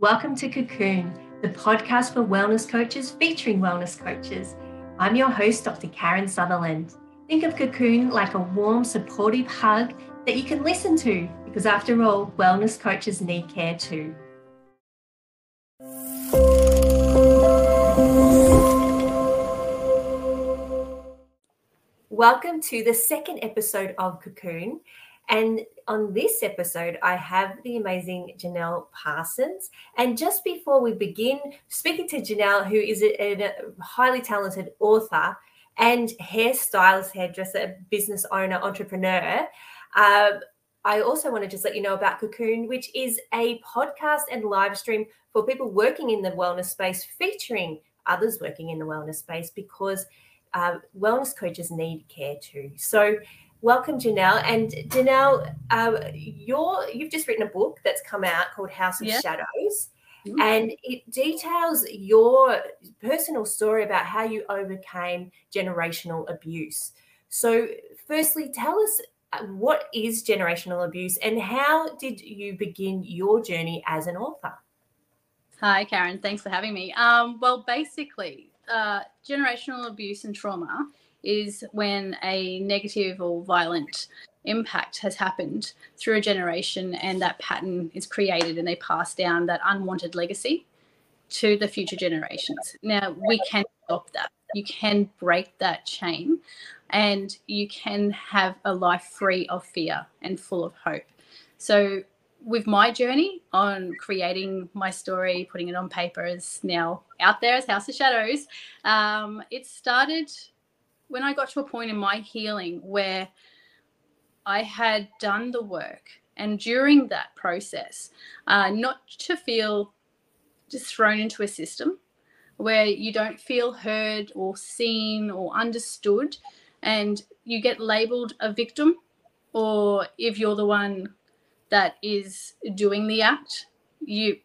Welcome to Kokoon, the podcast for wellness coaches featuring wellness coaches. I'm your host, Dr. Karen Sutherland. Think of Kokoon like a warm, supportive hug that you can listen to, because after all, wellness coaches need care too. Welcome to the second episode of Kokoon. And on this episode, I have the amazing Janelle Parsons. And just before we begin speaking to Janelle, who is a, a highly talented author and hairstylist, hairdresser, business owner, entrepreneur, uh, I also want to just let you know about Kokoon, which is a podcast and live stream for people working in the wellness space, featuring others working in the wellness space because uh, wellness coaches need care too. So welcome Janelle. And Janelle, uh, you're you've just written a book that's come out called House of yeah. Shadows. Mm-hmm. And it details your personal story about how you overcame generational abuse. So, firstly, tell us uh, what is generational abuse and how did you begin your journey as an author? Hi, Karen. Thanks for having me. Um, well, basically, uh, generational abuse and trauma is when a negative or violent impact has happened through a generation and that pattern is created and they pass down that unwanted legacy to the future generations. Now, we can stop that. You can break that chain and you can have a life free of fear and full of hope. So, with my journey on creating my story, putting it on paper is now out there as House of Shadows, um, it started when I got to a point in my healing where I had done the work, and during that process, uh, not to feel just thrown into a system where you don't feel heard or seen or understood, and you get labeled a victim, or if you're the one that is doing the act, you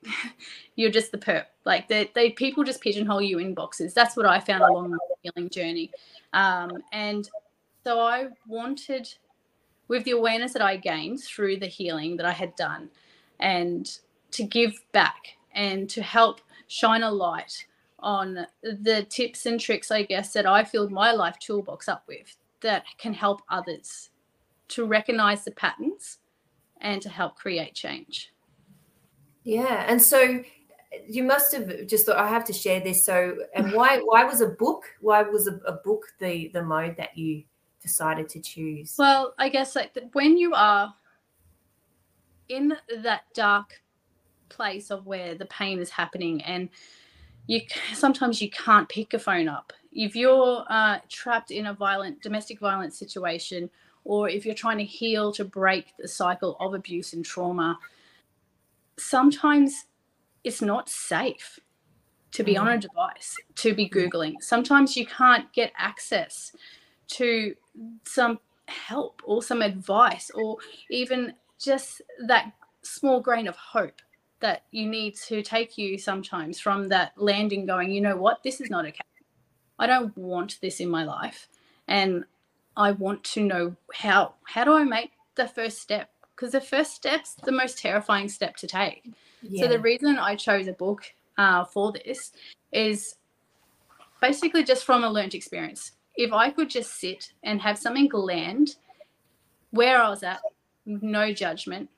you're just the perp. Like they, they people just pigeonhole you in boxes. That's what I found along my healing journey. Um, and so I wanted, with the awareness that I gained through the healing that I had done, and to give back and to help shine a light on the tips and tricks, I guess, that I filled my life toolbox up with that can help others to recognize the patterns and to help create change. Yeah. And so you must have just thought I have to share this. So, and why why was a book? Why was a, a book the the mode that you decided to choose? Well, I guess like when you are in that dark place of where the pain is happening, and you sometimes you can't pick a phone up. If you're uh, trapped in a violent domestic violence situation, or if you're trying to heal to break the cycle of abuse and trauma, sometimes it's not safe to be mm-hmm. on a device, to be Googling. Sometimes you can't get access to some help or some advice or even just that small grain of hope that you need to take you sometimes from that landing going, you know what, this is not okay. I don't want this in my life. And I want to know how how do I make the first step? Because the first step's the most terrifying step to take. Yeah. So the reason I chose a book uh, for this is basically just from a learned experience. If I could just sit and have something land where I was at, no judgment,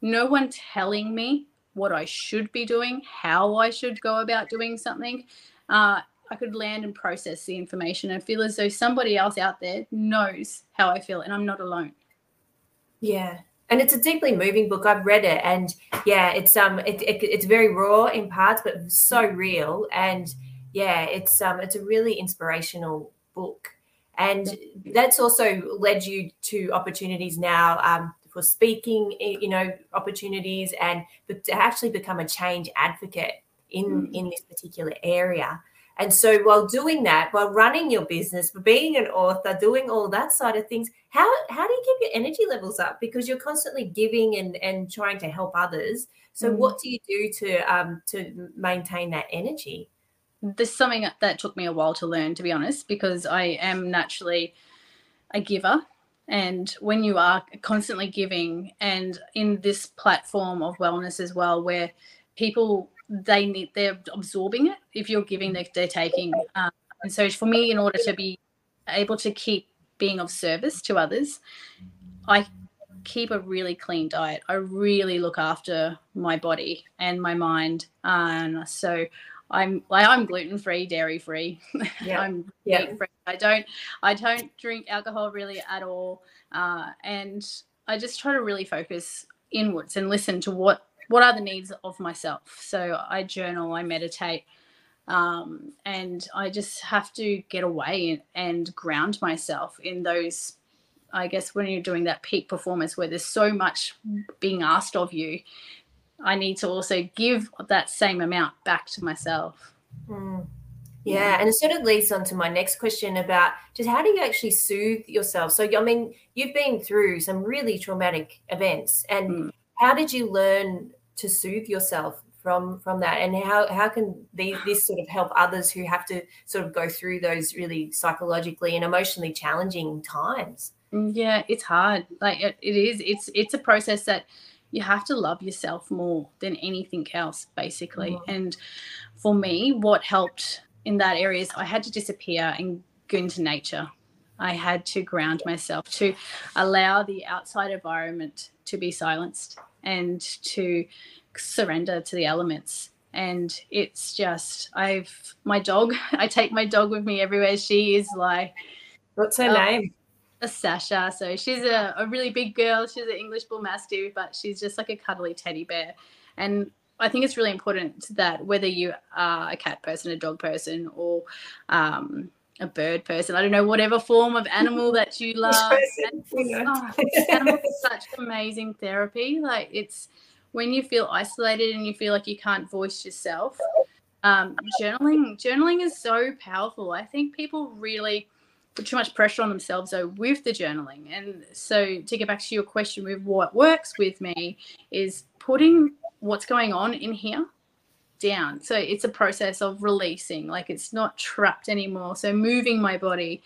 no one telling me what I should be doing, how I should go about doing something, uh, I could land and process the information and feel as though somebody else out there knows how I feel and I'm not alone. Yeah, and it's a deeply moving book. I've read it, and yeah, it's um, it, it, it's very raw in parts, but so real. And yeah, it's um, it's a really inspirational book, and that's also led you to opportunities now um, for speaking, you know, opportunities, and to actually become a change advocate in mm. in this particular area. And so while doing that, while running your business, being an author, doing all that side of things, how how do you keep your energy levels up? Because you're constantly giving and and trying to help others. So mm. what do you do to um to maintain that energy? This is something that took me a while to learn, to be honest, because I am naturally a giver. And when you are constantly giving, and in this platform of wellness as well, where people they need they're absorbing it if you're giving they're, they're taking um, and so for me in order to be able to keep being of service to others i keep a really clean diet i really look after my body and my mind and so i'm like i'm gluten free dairy free yeah. i'm yeah. free i don't i don't drink alcohol really at all uh, and i just try to really focus inwards and listen to what what are the needs of myself so i journal i meditate um, and i just have to get away and, and ground myself in those i guess when you're doing that peak performance where there's so much being asked of you i need to also give that same amount back to myself mm. Yeah, and it sort of leads on to my next question about just how do you actually soothe yourself? So, I mean, you've been through some really traumatic events, and mm. how did you learn to soothe yourself from from that? And how how can these, this sort of help others who have to sort of go through those really psychologically and emotionally challenging times? Mm, yeah it's hard. Like it, it is it's it's a process that you have to love yourself more than anything else basically. Mm. and for me what helped in that area is i had to disappear and go into nature. I had to ground myself to allow the outside environment to be silenced and to surrender to the elements. And it's just i've my dog i take my dog with me everywhere. She is like what's her name? A sasha. So she's a, a really big girl. She's an english bull mastiff but she's just like a cuddly teddy bear. And i think it's really important that whether you are a cat person a dog person or um, a bird person. I don't know, whatever form of animal that you love. oh, animals are such amazing therapy. Like it's when you feel isolated and you feel like you can't voice yourself. Um, journaling, journaling is so powerful. I think people really put too much pressure on themselves though with the journaling. And so to get back to your question with what works with me is putting what's going on in here down. So it's a process of releasing, like it's not trapped anymore. So moving my body,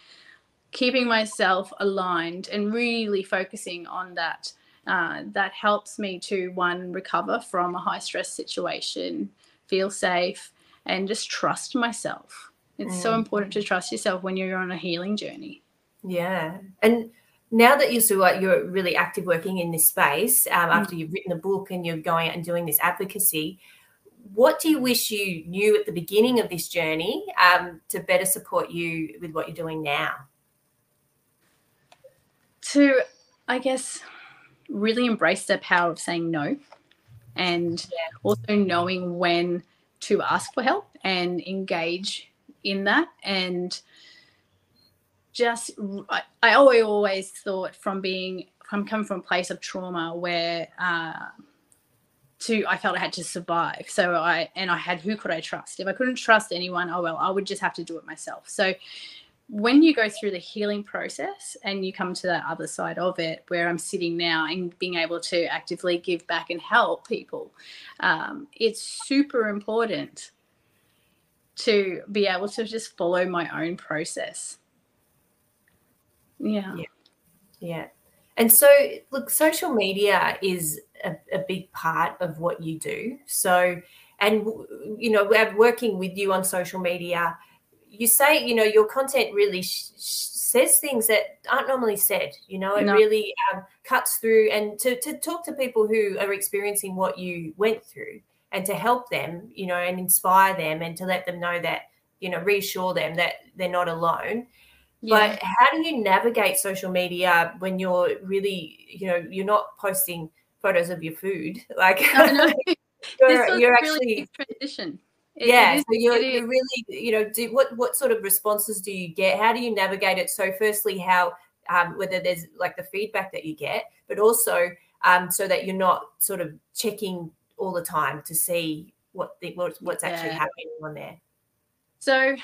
keeping myself aligned, and really focusing on that. Uh, that helps me to one recover from a high stress situation, feel safe, and just trust myself. It's mm. so important to trust yourself when you're on a healing journey. Yeah, and now that you're so you're really active working in this space um, after mm. you've written a book and you're going out and doing this advocacy what do you wish you knew at the beginning of this journey um, to better support you with what you're doing now? To, I guess, really embrace the power of saying no and yeah. also knowing when to ask for help and engage in that and just I, I always always thought from being from coming from a place of trauma where uh, to I felt I had to survive. So I and I had who could I trust? If I couldn't trust anyone, oh well, I would just have to do it myself. So when you go through the healing process and you come to that other side of it where i'm sitting now and being able to actively give back and help people um, it's super important to be able to just follow my own process yeah yeah, yeah. and so look social media is a, a big part of what you do. So, and you know, we're working with you on social media. You say, you know, your content really sh- says things that aren't normally said. You know, it no. really um, cuts through, and to to talk to people who are experiencing what you went through, and to help them, you know, and inspire them, and to let them know that, you know, reassure them that they're not alone. Yeah. But how do you navigate social media when you're really, you know, you're not posting photos of your food. Like you're, you're actually transition. It, yeah, it is, so you're, you're really, you know, do, what what sort of responses do you get? How do you navigate it? So, firstly, how um, whether there's like the feedback that you get, but also um, so that you're not sort of checking all the time to see what the, what, what's actually yeah. happening on there. So,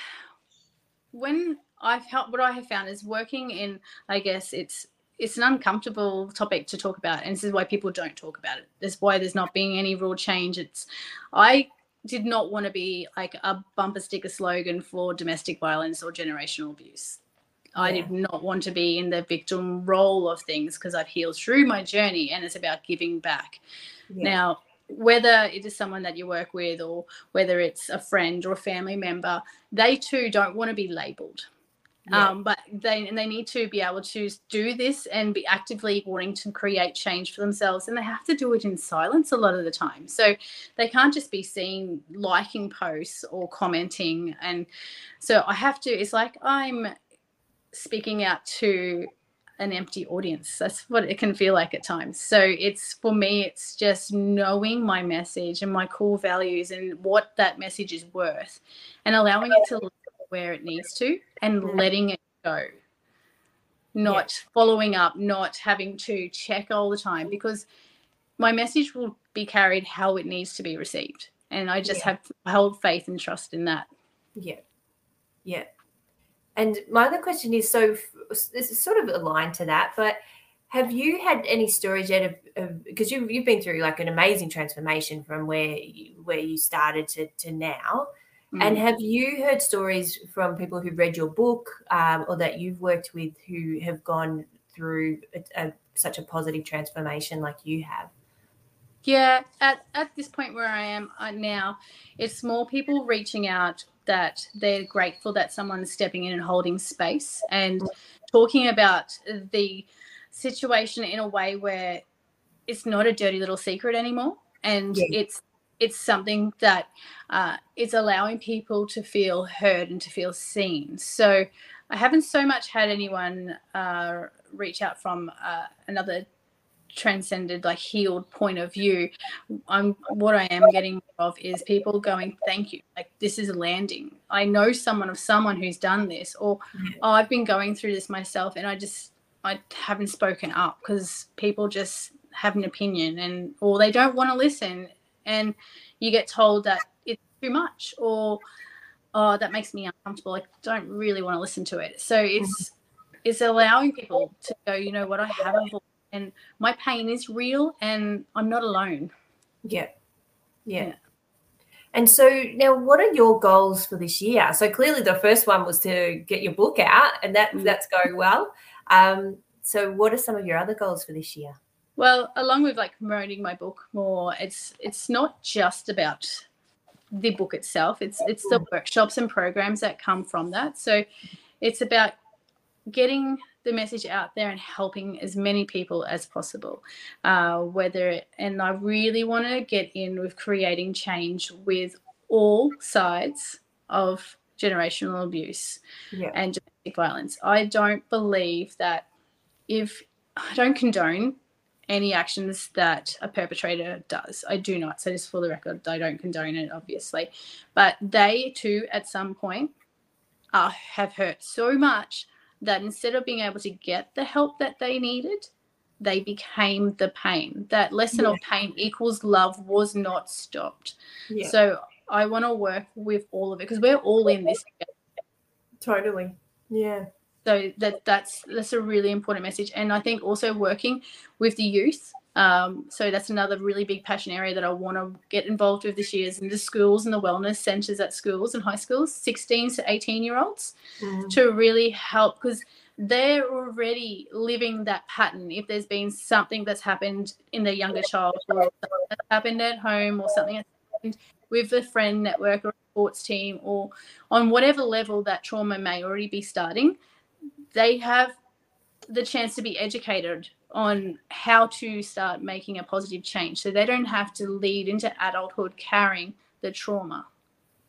when I've helped, what I have found is working in, I guess it's it's an uncomfortable topic to talk about and this is why people don't talk about it that's why there's not being any real change it's i did not want to be like a bumper sticker slogan for domestic violence or generational abuse yeah. i did not want to be in the victim role of things because i've healed through my journey and it's about giving back yeah. now whether it is someone that you work with or whether it's a friend or a family member, they too don't want to be labeled. Yeah. Um, but they and they need to be able to do this and be actively wanting to create change for themselves, and they have to do it in silence a lot of the time. So they can't just be seen liking posts or commenting. And so I have to. It's like I'm speaking out to an empty audience. That's what it can feel like at times. So it's for me, it's just knowing my message and my core values and what that message is worth and allowing it to where it needs to and letting it go. Not yeah. following up, not having to check all the time because my message will be carried how it needs to be received. And I just yeah. have hold faith and trust in that. Yeah. Yeah. And my other question is so this is sort of aligned to that, but have you had any stories yet of because you've, you've been through like an amazing transformation from where you, where you started to, to now mm. and have you heard stories from people who've read your book um, or that you've worked with who have gone through a, a, such a positive transformation like you have yeah at, at this point where i am uh, now it's more people reaching out that they're grateful that someone's stepping in and holding space and talking about the situation in a way where it's not a dirty little secret anymore and yeah. it's it's something that uh, is allowing people to feel heard and to feel seen. So i haven't so much had anyone uh, reach out from uh, another transcended like healed point of view. I'm what i am getting of is people going thank you. Like this is a landing. I know someone of someone who's done this or oh, i've been going through this myself and i just i haven't spoken up because people just have an opinion and or they don't want to listen and you get told that it's too much or oh that makes me uncomfortable i don't really want to listen to it so it's it's allowing people to go you know what i have a voice and my pain is real and I'm not alone. Yeah. Yeah. yeah. And so now what are your goals for this year? So clearly the first one was to get your book out and that mm. that's going well. Um, so what are some of your other goals for this year? Well, along with like promoting my book more, it's it's not just about the book itself. It's it's the workshops and programs that come from that. So it's about getting the message out there and helping as many people as possible. Uh, whether and I really want to get in with creating change with all sides of generational abuse yeah. and domestic violence. I don't believe that if I don't condone any actions that a perpetrator does. I do not. So just for the record, I don't condone it, obviously. But they too, at some point, uh, have hurt so much that instead of being able to get the help that they needed, they became the pain. That lesson yeah. of pain equals love was not stopped. Yeah. So I want to work with all of it because we're all in this. Totally. Yeah. So that that's that's a really important message, and I think also working with the youth um, so that's another really big passion area that I want to get involved with this year is in the schools and the wellness centres at schools and high schools, 16 to 18 year olds, mm. to really help because they're already living that pattern. If there's been something that's happened in their younger child or that's happened at home or something that's happened with a friend network or a sports team or on whatever level that trauma may already be starting, they have the chance to be educated on how to start making a positive change so they don't have to lead into adulthood carrying the trauma.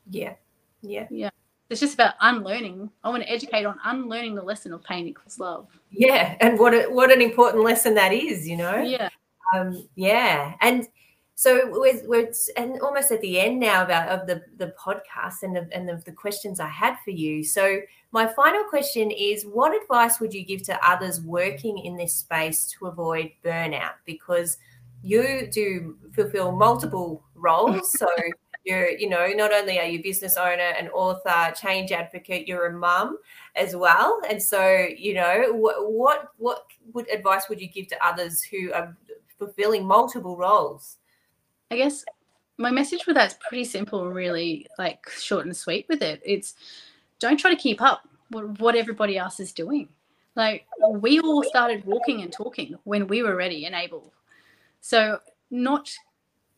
Yeah. Yeah. Yeah. It's just about unlearning. I want to educate on unlearning the lesson of pain equals love. Yeah. And what a, what an important lesson that is, you know? Yeah. Um, yeah. And so we're, we're and almost at the end now about of the the podcast and of, and of the questions I had for you. So my final question is: What advice would you give to others working in this space to avoid burnout? Because you do fulfill multiple roles, so. You're, you know, not only are you business owner and author, change advocate, you're a mum as well. And so, you know, what what what would advice would you give to others who are fulfilling multiple roles? I guess my message with that's pretty simple, really like short and sweet with it. It's don't try to keep up with what everybody else is doing. Like we all started walking and talking when we were ready and able. So not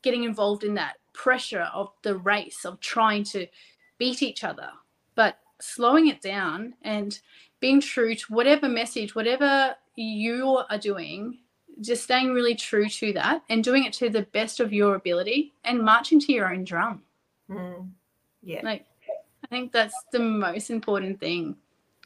getting involved in that pressure of the race of trying to beat each other, but slowing it down and being true to whatever message, whatever you are doing, just staying really true to that and doing it to the best of your ability and marching to your own drum. Mm. Yeah. Like, I think that's the most important thing.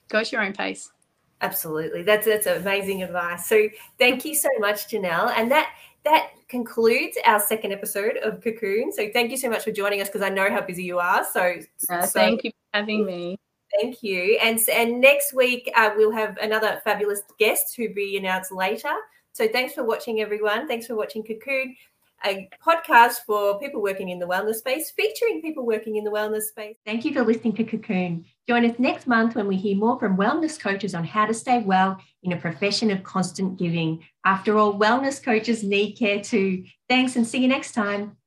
Go to your own pace. Absolutely. That's that's amazing advice. So thank you so much, Janelle. And that that concludes our second episode of Kokoon. So thank you so much for joining us because I know how busy you are. So, uh, so thank you for having me. Thank you. And and next week uh, we'll have another fabulous guest who will be announced later. So thanks for watching, everyone. Thanks for watching Kokoon, a podcast for people working in the wellness space, featuring people working in the wellness space. Thank you for listening to Kokoon. Join us next month when we hear more from wellness coaches on how to stay well in a profession of constant giving. After all, wellness coaches need care too. Thanks and see you next time.